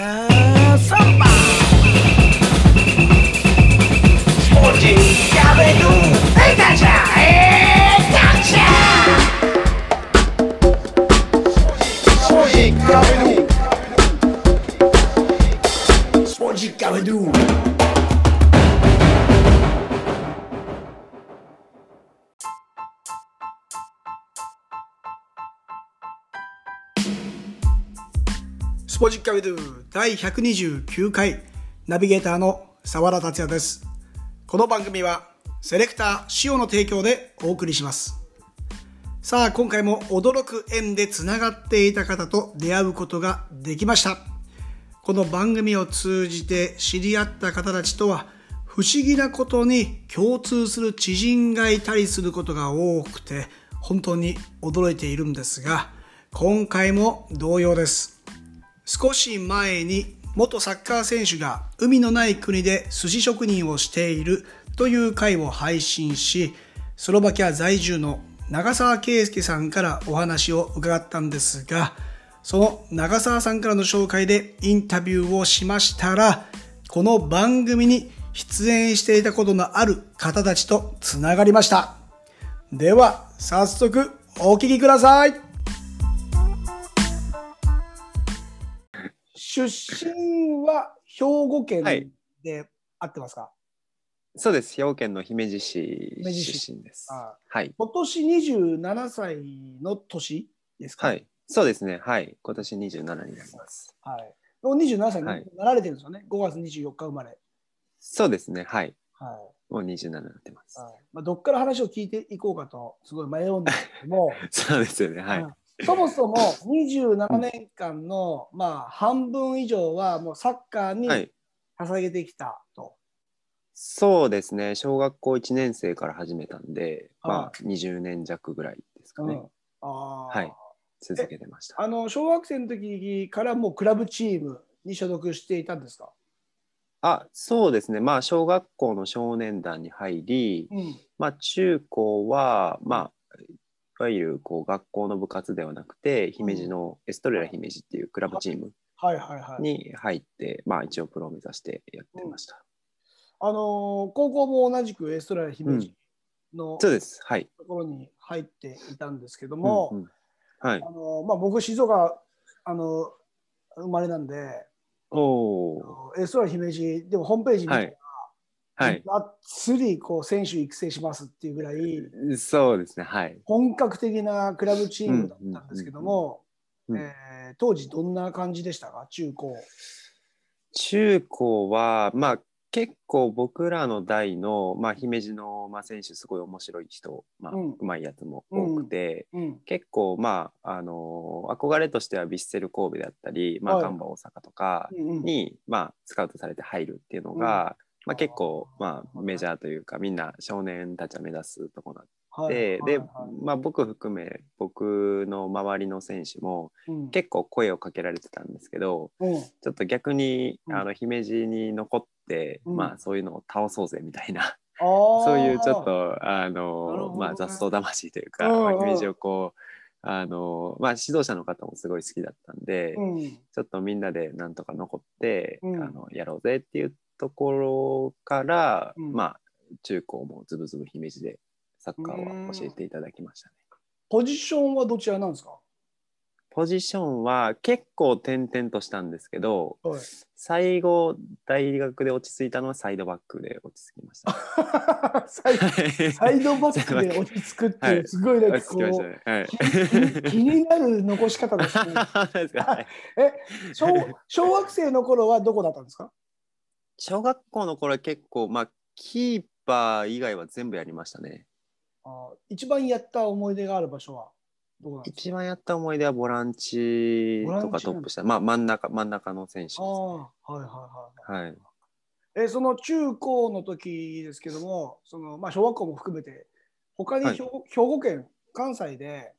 Have somebody. スポジッカビドゥ第129回ナビゲーターの沢田達也です。この番組はセレクター塩の提供でお送りします。さあ今回も驚く縁でつながっていた方と出会うことができました。この番組を通じて知り合った方たちとは不思議なことに共通する知人がいたりすることが多くて本当に驚いているんですが今回も同様です。少し前に元サッカー選手が海のない国で寿司職人をしているという回を配信し、スロバキア在住の長澤圭介さんからお話を伺ったんですが、その長澤さんからの紹介でインタビューをしましたら、この番組に出演していたことのある方たちとつながりました。では、早速お聞きください。出身は兵庫県はいで合ってますか、そうです。兵庫県の姫路市出身です。あはい。今年27歳の年ですか、はい。そうですね。はい。今年27になります。はい。もう27歳にはいなられてるんですよね？5月24日生まれ。そうですね。はい。はい。もう27になってます。はいまあ、どっから話を聞いていこうかとすごい迷うんですけども、そうですよね。はい。うんそもそも27年間の、まあ、半分以上はもうサッカーにはい。捧げてきたと。そうですね。小学校1年生から始めたんで、まはあ20年弱ぐらいですかね。うんはい続けてました。あの小学生の時からもうクラブチームに所属していたんですか、あ、そうですね。まあ小学校の少年団に入り、うんまあ中高は、まあ、いわゆるこう学校の部活ではなくて、姫路のエストレラ姫路っていうクラブチーム。に入って、まあ一応プロを目指してやってました。あのー高校も同じくエストラ姫路のとそうです。はい。ころに入っていたんですけども、うんうんはい。あのーまあ、僕静岡あの生まれなんでおお。エストラ姫路でもホームページ見たら、はい。はい。がっつりこう選手育成しますっていうぐらいそうですね。はい。本格的なクラブチームだったんですけども、うんうんうんえー当時どんな感じでしたか？中高。中高は、まあ結構僕らの代の、まあ、姫路の、まあ、選手すごい面白い人、まあうんうまいやつも多くて、うん結構まあ、あの憧れとしてはヴィッセル神戸であったり、まあ、はいガンバ大阪とかうんうんに、まあ、スカウトされて入るっていうのが、まあ、結構、まあ、メジャーというかみんな少年たちは目指すところはいで、ではいはい、まあ、僕含め僕の周りの選手もうん。結構声をかけられてたんですけどうん。ちょっと逆に、うん。あの姫路に残って、うん。まあ、そういうのを倒そうぜみたいな、そういうちょっとあの、まあ、雑草魂というか、まあ、姫路をこうあの、まあ、指導者の方もすごい好きだったんで、うん。ちょっとみんなでなんとか残って、うん。あのやろうぜっていうところから、うんまあ中高もズブズブ姫路でサッカーは教えていただきましたね。ポジションはどちらなんですか、ポジションは結構転々としたんですけどはい、最後大学で落ち着いたのはサイドバックで落ち着きました。サイサイドバックで落ち着くっていう、すごいなんかこね。はい。う、気気になる残し方ですね。え小、小学生の頃はどこだったんですか？小学校の頃は結構まあキーパー以外は全部やりましたね。あ一番やった思い出がある場所はどこなんですか？一番やった思い出はボランチとかトップした、まあ真ん中真ん中の選手です、あね。あはいはいはい。はい。えその中高の時ですけどもその、まあ、小学校も含めて他にはい兵,、兵庫県関西で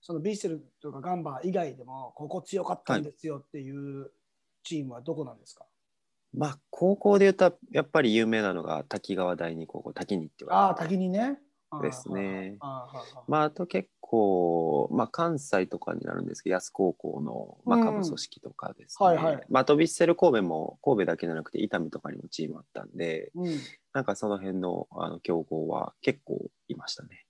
そのビーステルとかガンバ以外でもここ強かったんですよっていうチームはどこなんですか、まあ高校で言うとやっぱり有名なのが滝川第二高校滝にって言われてああ滝にね。ですね。まあ、あと結構、まあ、関西とかになるんですけど、安高校の、まあ、うん。下部組織とかですね。はいはい。まあ、あとヴィッセル神戸も神戸だけじゃなくて伊丹とかにもチームあったんで、うん、なんかその辺のあの強豪は結構いましたね。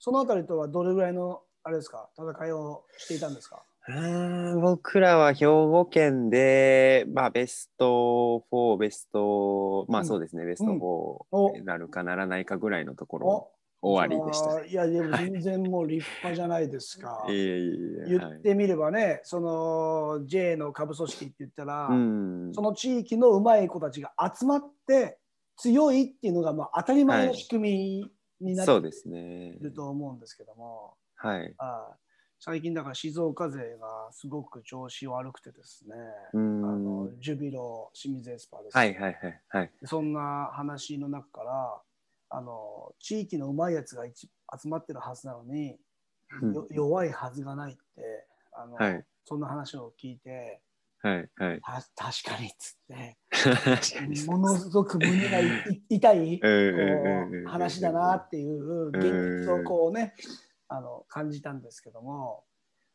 そのあたりとはどれぐらいのあれですか戦いをしていたんですか？うーん僕らは兵庫県で、まあ、ベスト4、ベスト、まうん。あそうですね、ベストお4になるかならないかぐらいのところお。終わりでした。いやでも全然もう立派じゃないですか。いえいえいえ言はい。ってみればね、その J の下部組織って言ったら、うん。その地域のうまい子たちが集まって強いっていうのがまあ当たり前の仕組みになってい。ると思うんですけども、はい。あー最近だから静岡勢がすごく調子悪くてですね、うあんのジュビロ清水エスパーです、はいはいはいはい。そんな話の中からあの地域のうまいやつが一集まってるはずなのに、うんよ弱いはずがないってあの、はいそんな話を聞いてはいはい。た確かにっつって。ものすごく胸が痛い話だなっていう現実をこうねあの感じたんですけども。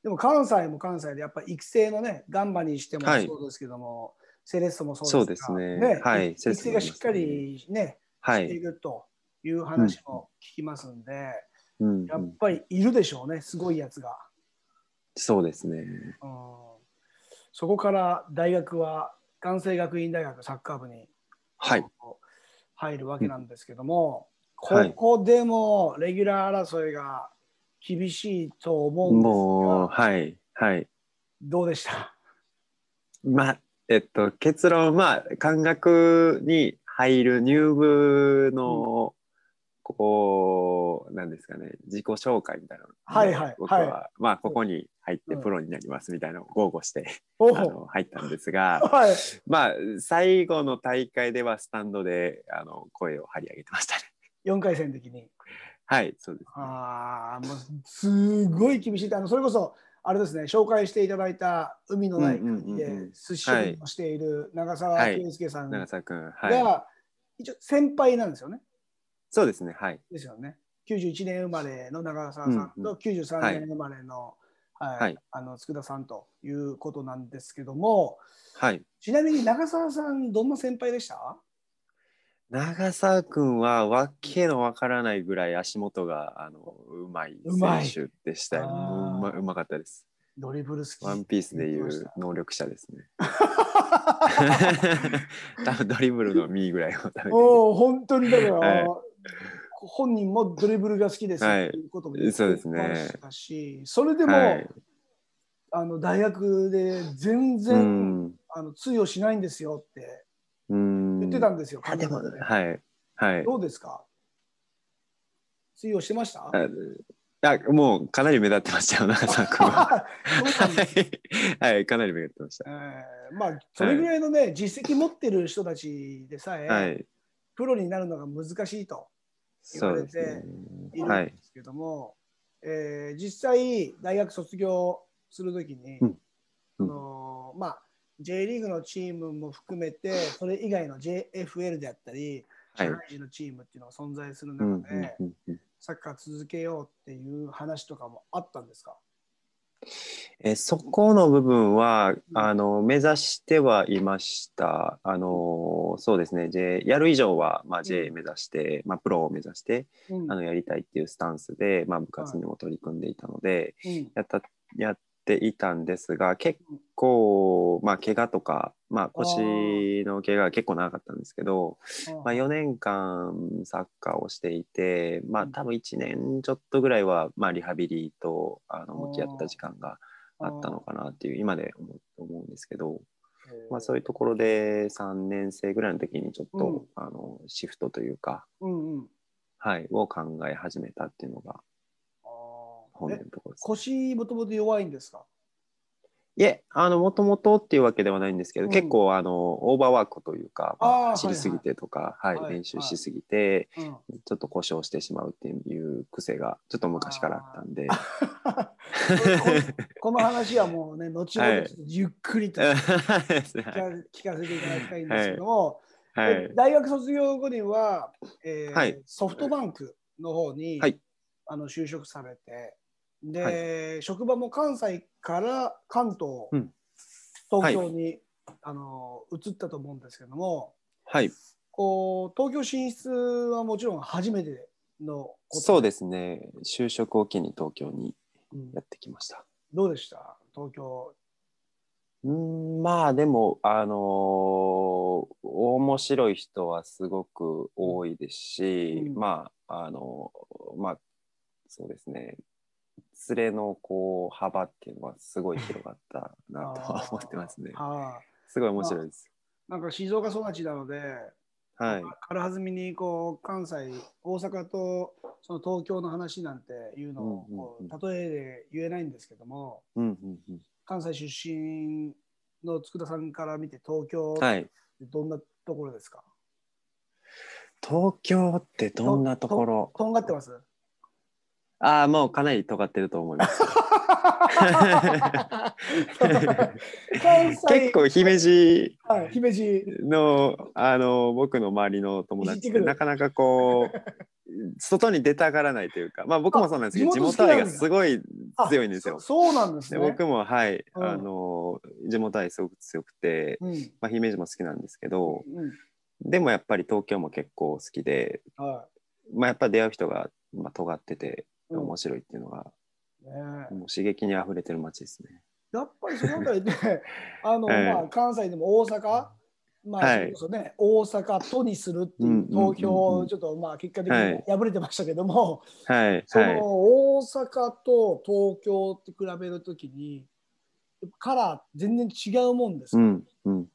でも関西も関西でやっぱり育成のねガンバにしてもはい。そうですけども、セレッソもそそううですが。ですね。はい育成がしっかりねしていはい。るという話も聞きますんで、うんやっぱりいるでしょうねすごいやつが。そうですね。うん。そこから大学は関西学院大学サッカー部にはい。入るわけなんですけども、はい。ここでもレギュラー争いが厳しいと思うんですがはい。はい。どうでした？まあ、えっと、結論、まあ、感学に入る入部の、こう、なんですかね、自己紹介みたいなの。はいはい僕は、はまあ、ここに入ってうんプロになりますみたいなのを豪語して、おあの入ったんですが、はい、まあ、最後の大会ではスタンドで、あの、声を張り上げてましたね。4回戦的に。はい、そうです。ああ、もうすごい厳しい。あのそれこそ、あれですね、紹介していただいた海のない国うんうんうんでうん寿司をしている長澤はい圭介さんが、長澤君、はい。一応先輩なんですよね。そうですね、はい。ですよね。91年生まれの長澤さんとうんうん93年生まれの,、はいはいあの佃さんということなんですけども、はい。ちなみに長澤さん、どんな先輩でした？長澤君はわけのわからないぐらい足元があのうまいうまい選手でしたよ。ううまうまかったです。ドリブル好き。ワンピースでいう能力者ですね。多分ドリブルのミーぐらいを食べおお、本当にだから、はい本人もドリブルが好きですとはいいうことも言ってそうですねましたし、それでも、はい。あの大学で全う然、ん。あの通用しないんですよってってたんですよ、あでもはいはい。どうですか？通用してました？ああもうかなり目立ってましたよ長澤君は。はい、はい、かなり目立ってました。えーまあそれぐらいのね、実績持ってる人たちでさえ、はい。プロになるのが難しいとそうですね。いるはい。んですけども、えー実際大学卒業するときに、うんうんあのーまあ J リーグのチームも含めてそれ以外の JFL であったりはい。社会人のチームっていうのが存在するうん中で、うんうんうんサッカー続けようっていう話とかもあったんですか？えそこの部分はうん。あの目指してはいました。あのそうですね。J やる以上は、まあ、J 目指して、まあ、プロを目指してうん。あのやりたいっていうスタンスで、まあ、部活にも取り組んでいたので、うん。やったやっていたんですが結構、まあ、怪我とか、まあ、腰の怪我が結構長かったんですけど、まあ、4年間サッカーをしていて、まあ、多分1年ちょっとぐらいは、まあ、リハビリとあの向き合った時間があったのかなっていう今で思うんですけど、まあ、そういうところで3年生ぐらいの時にちょっと、うん。あのシフトというか、うんうん。はい、を考え始めたっていうのがあ本のところです。腰もともと弱いんですか？いえ、あの、もともとっていうわけではないんですけど、うん。結構、あの、オーバーワークというか、まあーあ、走りすぎてとか、はい、はい練習しすぎて、うん。ちょっと故障してしまうっていう癖が、ちょっと昔からあったんで、ここの話はもうね、後ほどちょっとゆっくりと聞か 聞かせていただきたいんですけども、はい。大学卒業後には、えーはい。ソフトバンクの方に、はい。あの就職されてで、職場も関西から関東、うん。東京に、あの移ったと思うんですけどもはい。こう東京進出はもちろん初めてのことそうですね。就職を機に東京にうん。やってきました。どうでした？東京。うん、まあでも、あのー面白い人はすごく多いですし、うん。まあ、あのまあ、そうですね。連れのこう幅っていうのはすごい広がったなとは思ってますね。すごい面白いです。なんか静岡育ちなので、はい。軽はずみにこう関西大阪とその東京の話なんていうのをうんうんこうんう例えで言えないんですけどもうんうんうん。関西出身の佃さんから見て東京ってはい。どんなところですか、東京ってどんなところ？とんがってます？ああ、もうかなり尖ってると思います。結構姫路はい、姫路のあの僕の周りの友達なかなかこう外に出たがらないというかまあ僕もそうなんですけどあ地地元愛がすごい強いんですよ。あ。そそうなんですでね。僕もはい、うん。あの地元愛すごく強くて、うん。まあ、姫路も好きなんですけどうん。でもやっぱり東京も結構好きで、はまあ、やっぱ出会う人が、まあ、尖ってて面白いっていうのが、ねもう刺激にあふれてる街ですね。やっぱりそのあたりであの、ええ。まあ、関西でも大阪、まあはい。それこそね、大阪都にするってうんうんうんうんいう投票をちょっとまあ結果的はい。に敗れてましたけども、はい。そはい。の大阪と東京って比べるときにカラー全然違うもんですか、うんうん、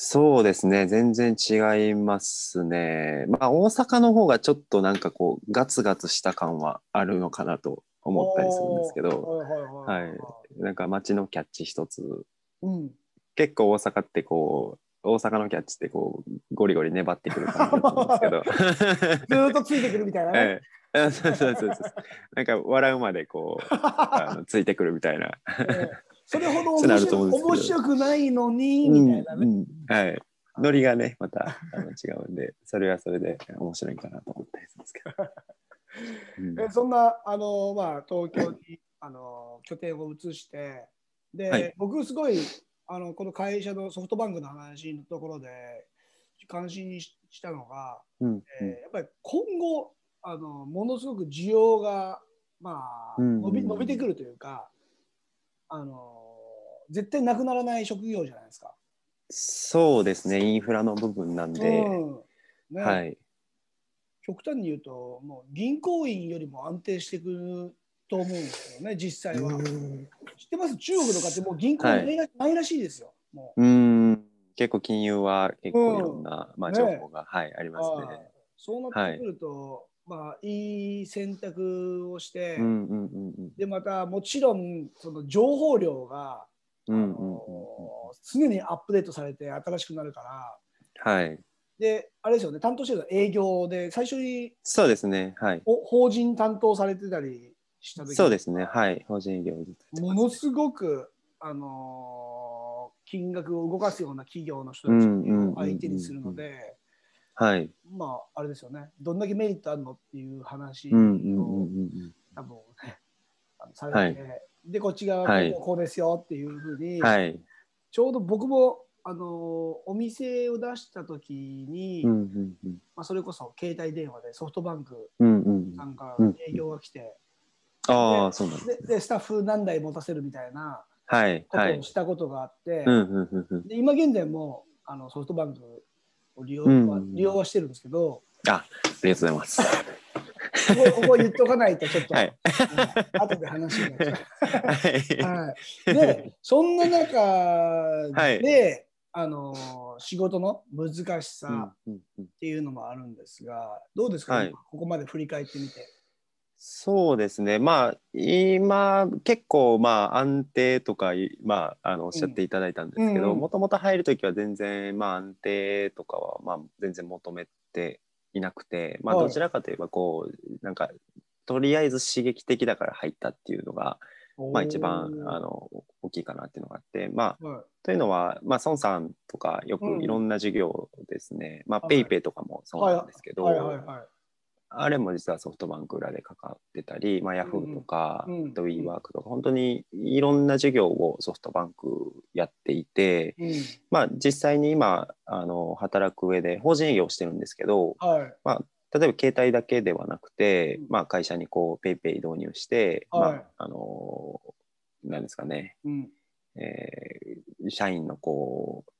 そうですね。全然違いますね。まあ大阪の方がちょっとなんかこうガツガツした感はあるのかなと思ったりするんですけど。はいなんか街のキャッチ一つ。うん、結構大阪ってこう大阪のキャッチってこうゴリゴリ粘ってくる感じだと思うんですけど。ずーっとついてくるみたいなね。はいあそうそうそうそう。なんか笑うまでこうあのついてくるみたいな。ええそれほど面白面白くないのにみたいなね。うん。うんはい。ノリがね、またあの違うんで、それはそれで面白いかなと思ったりするんですけど。うん。えそんなあの、まあ、東京にあの拠点を移してで、はい。僕すごいあのこの会社のソフトバンクの話のところで関心にししたのが、うんえーやっぱり今後あのものすごく需要が、まあ、うん。伸び伸びてくるというかあの絶対なくならない職業じゃないですか。そうですね、インフラの部分なんで、うん。ね。はい。極端に言うともう銀行員よりも安定していくと思うんですよね実際は。知ってます？中国とかってもう銀行ない。ら,、ないらしいですよ。もう。うん、結構金融は結構いろんな、まあ、情報が、はい、ありますね。そうなってくると、まあいい選択をして、うんうんうんうん。でまたもちろんその情報量が、うんうんうん常にアップデートされて新しくなるからうん。はい。であれですよね担当してるのは営業で最初にそうですね、はい。お法人担当されてたりした時そうですね、はい。法人営業ものすごく、あのー金額を動かすような企業の人たちうんうんうんうんを相手にするので、はい。まああれですよねどんだけメリットあるのっていう話を、うんうんうんうんうん。多分ねあのされて、でこっち側ははいこうですよっていうふうに、はい。ちょうど僕も、あのーお店を出した時に、うんうんうん。まあ、それこそ携帯電話でソフトバンクうんうんさんか営業が来て、ああ、そうなんですででスタッフ何台持たせるみたいなはい、こはいとを。したことがあって、うんうんうんうん。で今現在もあのソフトバンクを利用は、うん利用はしてるんですけど、あ、ありがとうございます。ここここ言っとかないとちょっと、はいうん後で話になっちゃう。はい。はい、でそんな中で、はいあの仕事の難しさっていうのもあるんですが、どうですか、はいここまで振り返ってみて。そうですね。まあ、今、結構、まあ、安定とかい、まあ、あの、おっしゃっていただいたんですけど、うんうん。もともと入るときは全然、まあ、安定とかは、まあ、全然求めていなくて、まあ、はい。どちらかといえば、こう、なんか、とりあえず刺激的だから入ったっていうのが、まあ、一番、あの、大きいかなっていうのがあって、まあ、はい。というのは、まあ、孫さんとかよくうん。いろんな事業ですね、まあ、はい。 PayPayとかもそうなんですけど、はいはいはいあれも実はソフトバンク裏で関わってたり、まあ、ヤフーとか、うんうん。 WeWorkとか、本当にいろんな事業をソフトバンクやっていて、うん。まあ、実際に今あの働く上で法人営業をしてるんですけどはい。例えば携帯だけではなくて、うん。まあ、会社にこうペイペイ導入して、はい。まあ、あのなんですかね、うん。えー社員のこう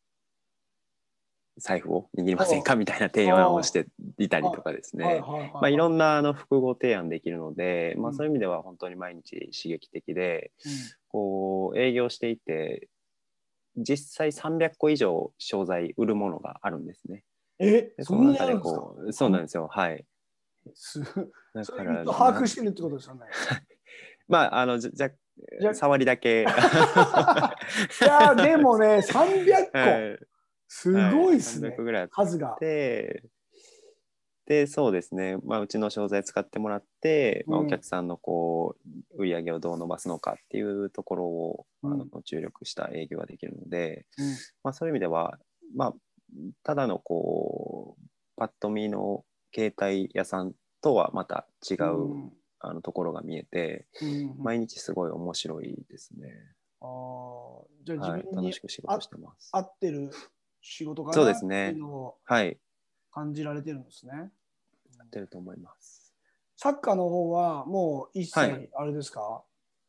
財布を握りませんか？みたいな提案をしていたりとかですね、はいろんなあの複合提案できるので、まあ、うん。そういう意味では本当に毎日刺激的でうん。こう営業していて実際300個以上商材売るものがあるんですね。え？でそうそうなんですよ。はい。すだから把握してるってことですよね。まあ あのじゃ触りだけ。いやでもね300個、は いすごいですね、300ぐらいあっ数が。てでそうですね、まあ、うちの商材使ってもらって、まあ、うん。お客さんのこう売り上げをどう伸ばすのかっていうところを、うん。あの注力した営業ができるので、うん。まあ、そういう意味では、まあ、ただのこうパッと見の携帯屋さんとはまた違う、うん。あのところが見えてうん毎日すごい面白いですね。あー。じゃあはい、自分に楽しく仕事してます。合ってる仕事かなそうですね。っていうのをはい、感じられてるんですね。やってると思います。サッカーの方はもう一は切あれですか、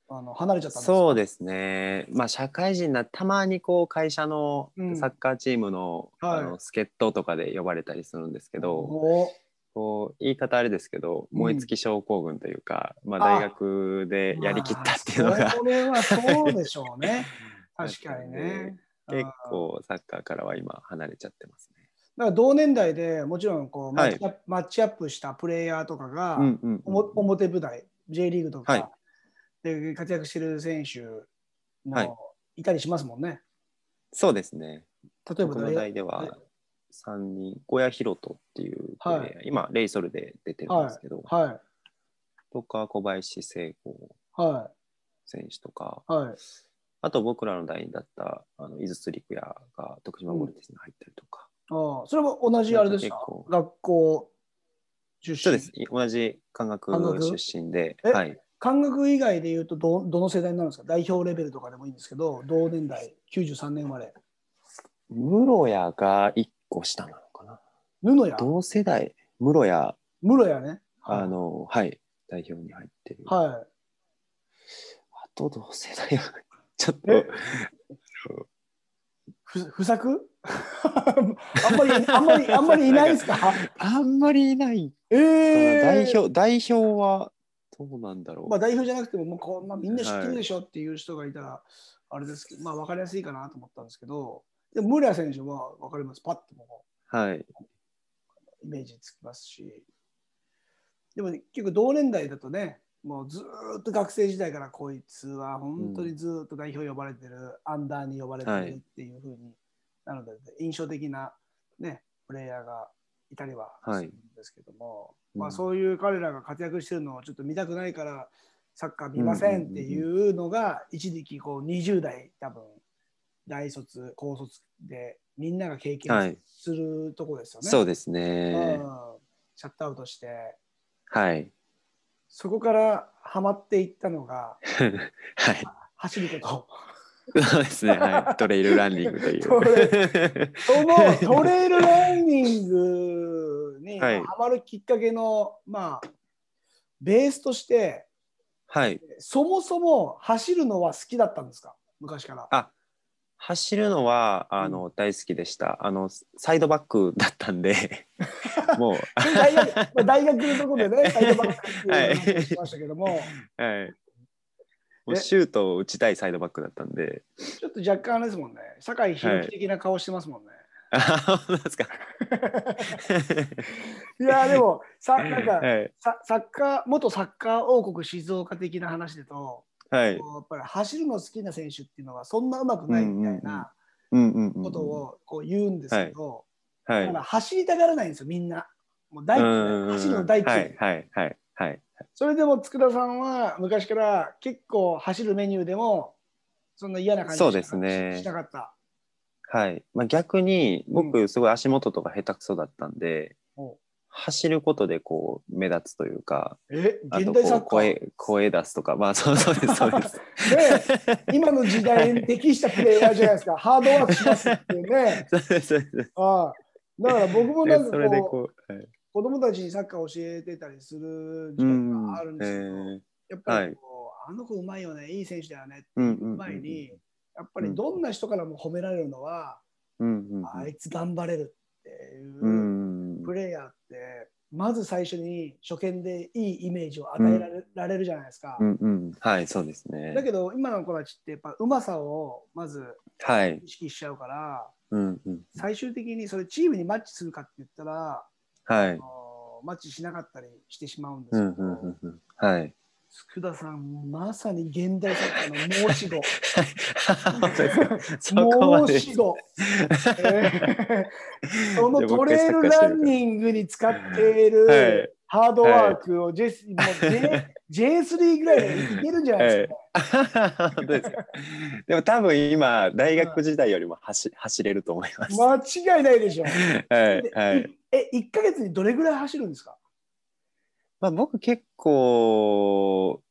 あの離れちゃったんですか？そうですね、まあ、社会人なたまにこう会社のうん。サッカーチームの,、はい。あの助っ人とかで呼ばれたりするんですけど、おこう言い方あれですけどうん。燃え尽き症候群というか、まあ、あ大学でやりきったっていうのが、まあそれはそうでしょうね。確かにね。結構サッカーからは今離れちゃってますね。だから同年代でもちろんこうマはい。ッチアップ,、マッチアップしたプレイヤーとかが、うんうんおも表舞台 J リーグとか、はい。で活躍してる選手はい。もいたりしますもんね。そうですね。例えば僕の代ではは3人小谷宏斗っていうはい。今レイソルで出てるんですけど、はい。とか小林聖子は選手とか。いはい。あと僕らの代だったあの井筒陸也が徳島ボルテスに入ったりとか、ああそれも同じあれですか学校出身？そうです。同じ科学出身で、え？はい、漢学以外でいうとどどの世代になるんですか？代表レベルとかでもいいんですけど同年代93年生まれ。室谷が1個下なのかな。布谷同世代。室谷室谷ね。あのはい。代表に入ってる、はい。あと同世代はちょっと。え？ふ不作 あんまりあんまりあんまりいないですか？あんまりいない。えかな、え代表代表はどうなんだろう、まあ代表じゃなくてももうこんなみんな知ってるでしょっていう人がいたら、あれですけどまあ分かりやすいかなと思ったんですけどでも室谷選手は分かります。パッともはい、うイメージつきますし。でも、結構同年代だとねもうずーっと学生時代からこいつは本当にずーっと代表呼ばれてる、アンダーに呼ばれてはいるっていうふうになので印象的な、ね、プレイヤーがいたりはするんですけども、まあ、うん。そういう彼らが活躍してるのをちょっと見たくないからサッカー見ませんっていうのが一時期こう20代多分大卒高卒でみんなが経験はいするところですよね。そうですね。うんシャットアウトして。はいそこからハマっていったのが はい走ること。そうですね、はい、トレイルランニングという。トそのトレイルランニングに はいハマるきっかけの、まあベースとしてはい、そもそも走るのは好きだったんですか？昔から。あ走るのはあの、大好きでした。あのサイドバックだったんで、もう、で大学まあ大学のところでね、サイドバックっていう話をしましたけども、はい、もうシュートを打ちたいサイドバックだったんで、ちょっと若干あれですもんね、酒井宏樹的な顔してますもんね。あ本当ですか？い、や、でも、さなんか、はい、さサッカー、元サッカー王国静岡的な話だと、はい、やっぱり走るの好きな選手っていうのはそんなうまくないみたいなことをこう言うんですけど、はい、だから走りたがらないんですよ、みんな。もう大走るの大嫌い。はい、はい、はい、はい、それでも佃さんは昔から結構走るメニューでもそんな嫌な感じそうですね。しなかった。はい、まあ逆に僕すごい足元とか下手くそだったんで、お走ることでこう目立つというかえ現代サッカー？こう声声出すとか。まあそうそうですそうです。ね今の時代に適したプレイヤーじゃないですか。ハードワークしますっていうね。そうですそうです。ああ。だから僕もなんかこうはい、子供たちにサッカーを教えてたりする時間うんがあるんですけど、えー。やっぱりこう、あの子うまいよね。いい選手だよねってうんい。う前に、やっぱりどんな人からも褒められるのは、うんうんあいつ頑張れるっていううんうんプレイヤーってまず最初に初見でいいイメージを与えられ,、られるじゃないですか。うんうんはいそうですね。だけど今の子たちってやっぱうまさをまずはい。意識しちゃうからうんうん。最終的にそれチームにマッチするかって言ったら、はい。マッチしなかったりしてしまうんですうんけど、うんうんうん。はい佃さんまさに現代サッカーの申し子。申し子、えー。その トレイルランニングに使っている、はい。ハードワークを J、もう J J3 ぐらいでいけるんじゃないですか、でも多分今大学時代よりも走走れると思います。間違いないでしょ。はいはい。え、1ヶ月にどれぐらい走るんですか？まあ僕結構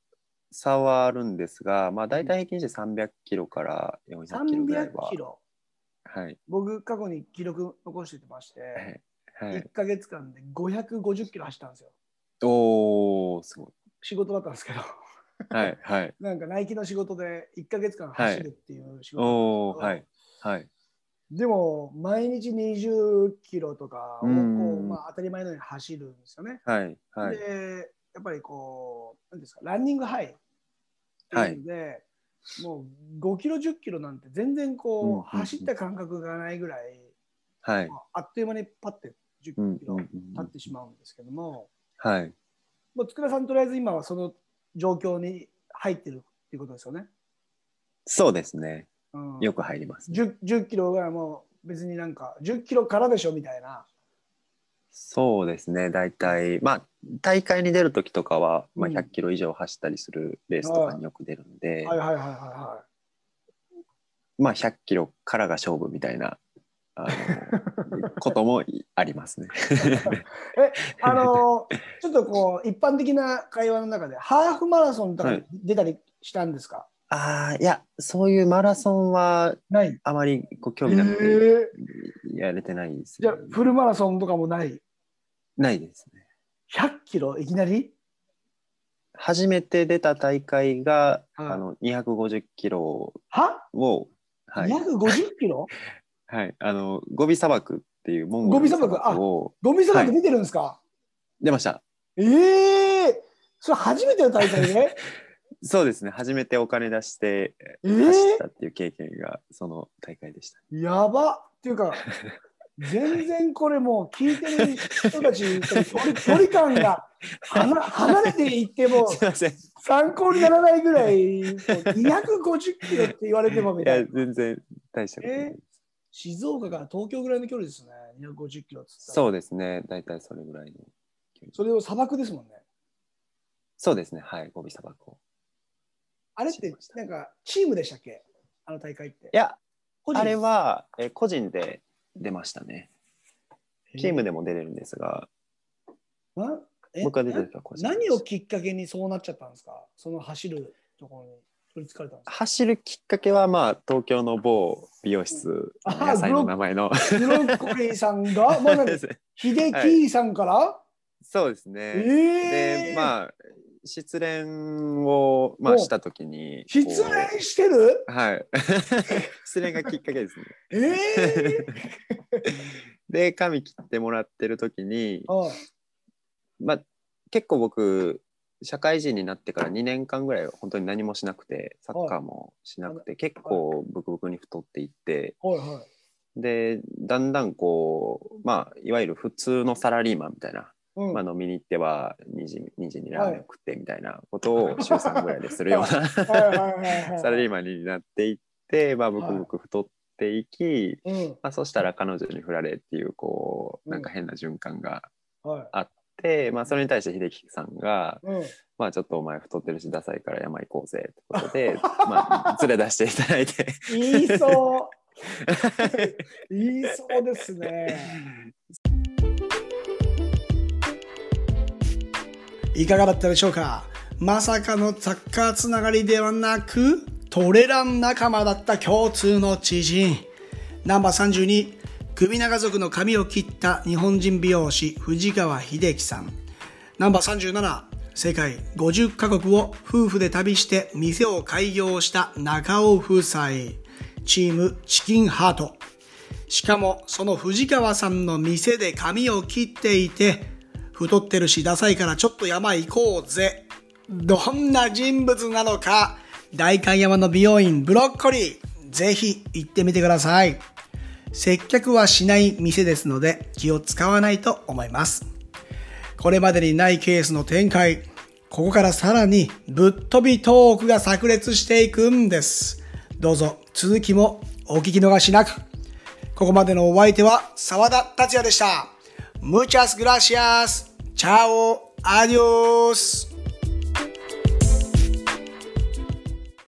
差はあるんですが、まあ大体平均して300キロから400キロぐらい ?300 はキ。ロ？はい僕、過去に記録残してまして、はいはい1。ヶ月間で550キロ走ったんですよ。おおすごい。仕事だったんですけど、はいはい。なんかナイキの仕事で1ヶ月間走るっていう仕事おおだったんですけどはいはい。でも毎日20キロとかをまあ、当たり前のように走るんですよね。はいはい。でやっぱりこう何ですかランニングハイっていうので、もう5キロ10キロなんて全然こう、うんうんうん走った感覚がないぐらい、はいま。あ、あっという間にパッて10うんキロうんうん経ってしまうんですけども、はい。もう佃さんとりあえず今はその状況に入ってるっていうことですよね。そうですね。うん、よく入ります、10, 10キロがもう別になんか10キロからでしょみたいな。そうですね、大体、まあ、大会に出るときとかは、まあ、うん100キロ以上走ったりするレースとかによく出るんで、はいはいはいはいはまあ、100キロからが勝負みたいなあの こともありますね。い。え、あのーちょっとこう一般的な会話の中でハーフマラソンとかはい出たりしたんですか？ああ、いや、そういうマラソンはない。あまりこう興え味なくてー。やれてないです、じゃあフルマラソンとかもない？ないですね。100キロ？いきなり？初めて出た大会が、はいあの250キロは、を、はい、250キロ？はい、あのゴビ砂漠っていうモンゴルのゴビ砂漠？あをゴミ砂漠出てるんですか、出ました。ええそれ初めての大会で、そうですね。初めてお金出してえ走っえたっていう経験がその大会でした。やばっていうか全然これもう聞いてる人たちと距離 距離感が離離れていってもすいません。い参考にならないぐらいもう250キロって言われてもみたいやな全然大したことないです。静岡から東京ぐらいの距離ですね250キロっつったらそうですね。大体それぐらいの距離。それを砂漠ですもんねそうですね。はい。ゴビ砂漠を。あれってなんかチームでしたっけ？あの大会って。いや、あれはえ個人で出ましたね。チームででも出れるんですが、僕が出てた個人な何をきっかけにそうなっちゃったんですか？その走るところに取りつかれたんですか？走るきっかけは、まあ、東京の某美容室、あ野菜の名前の。ブロッコリーさんが、まあ、何秀樹さんから、そうですえね。えで、まあ、失恋を、まおあ、したときに。失恋してる？はい。失恋がきっかけですね。ええ で、髪切ってもらってる時に、あまあ、結構僕、社会人になってから2年間ぐらい本当に何もしなくて、サッカーもしなくて、結構ブクブクに太っていって、はいはい。で、だんだんこう、まあ、いわゆる普通のサラリーマンみたいな、うん。まあ、飲みに行っては2時 ,2 時にラーメンを食ってみたいなことを週3ぐらいでするようなはい。はいはいはいサラリーマンになっていって、まあ、ブクブク太っていき、うん。まあ、そしたら彼女に振られっていうこううん。なんか変な循環がはい。あって、まあ、それに対して秀樹さんが、うん。まあ、ちょっとお前太ってるしダサいから山行こうぜってことで、まあ、連れ出していただいて。言いそう。言いそうですね いかがだったでしょうか？まさかのサッカーつながりではなく、トレラン仲間だった共通の知人。ナンバー32、首長族の髪を切った日本人美容師藤川秀樹さん。ナンバー37、世界50カ国を夫婦で旅して店を開業した中尾夫妻。チームチキンハート。しかもその藤川さんの店で髪を切っていて、太ってるしダサいからちょっと山行こうぜ。どんな人物なのか、代官山の美容院ブロッコリー、ぜひ行ってみてください。接客はしない店ですので気を使わないと思います。これまでにないケースの展開、ここからさらにぶっ飛びトークが炸裂していくんです。どうぞ続きもお聞き逃しなく。ここまでのお相手は沢田達也でした。Muchas gracias. Chao, adiós.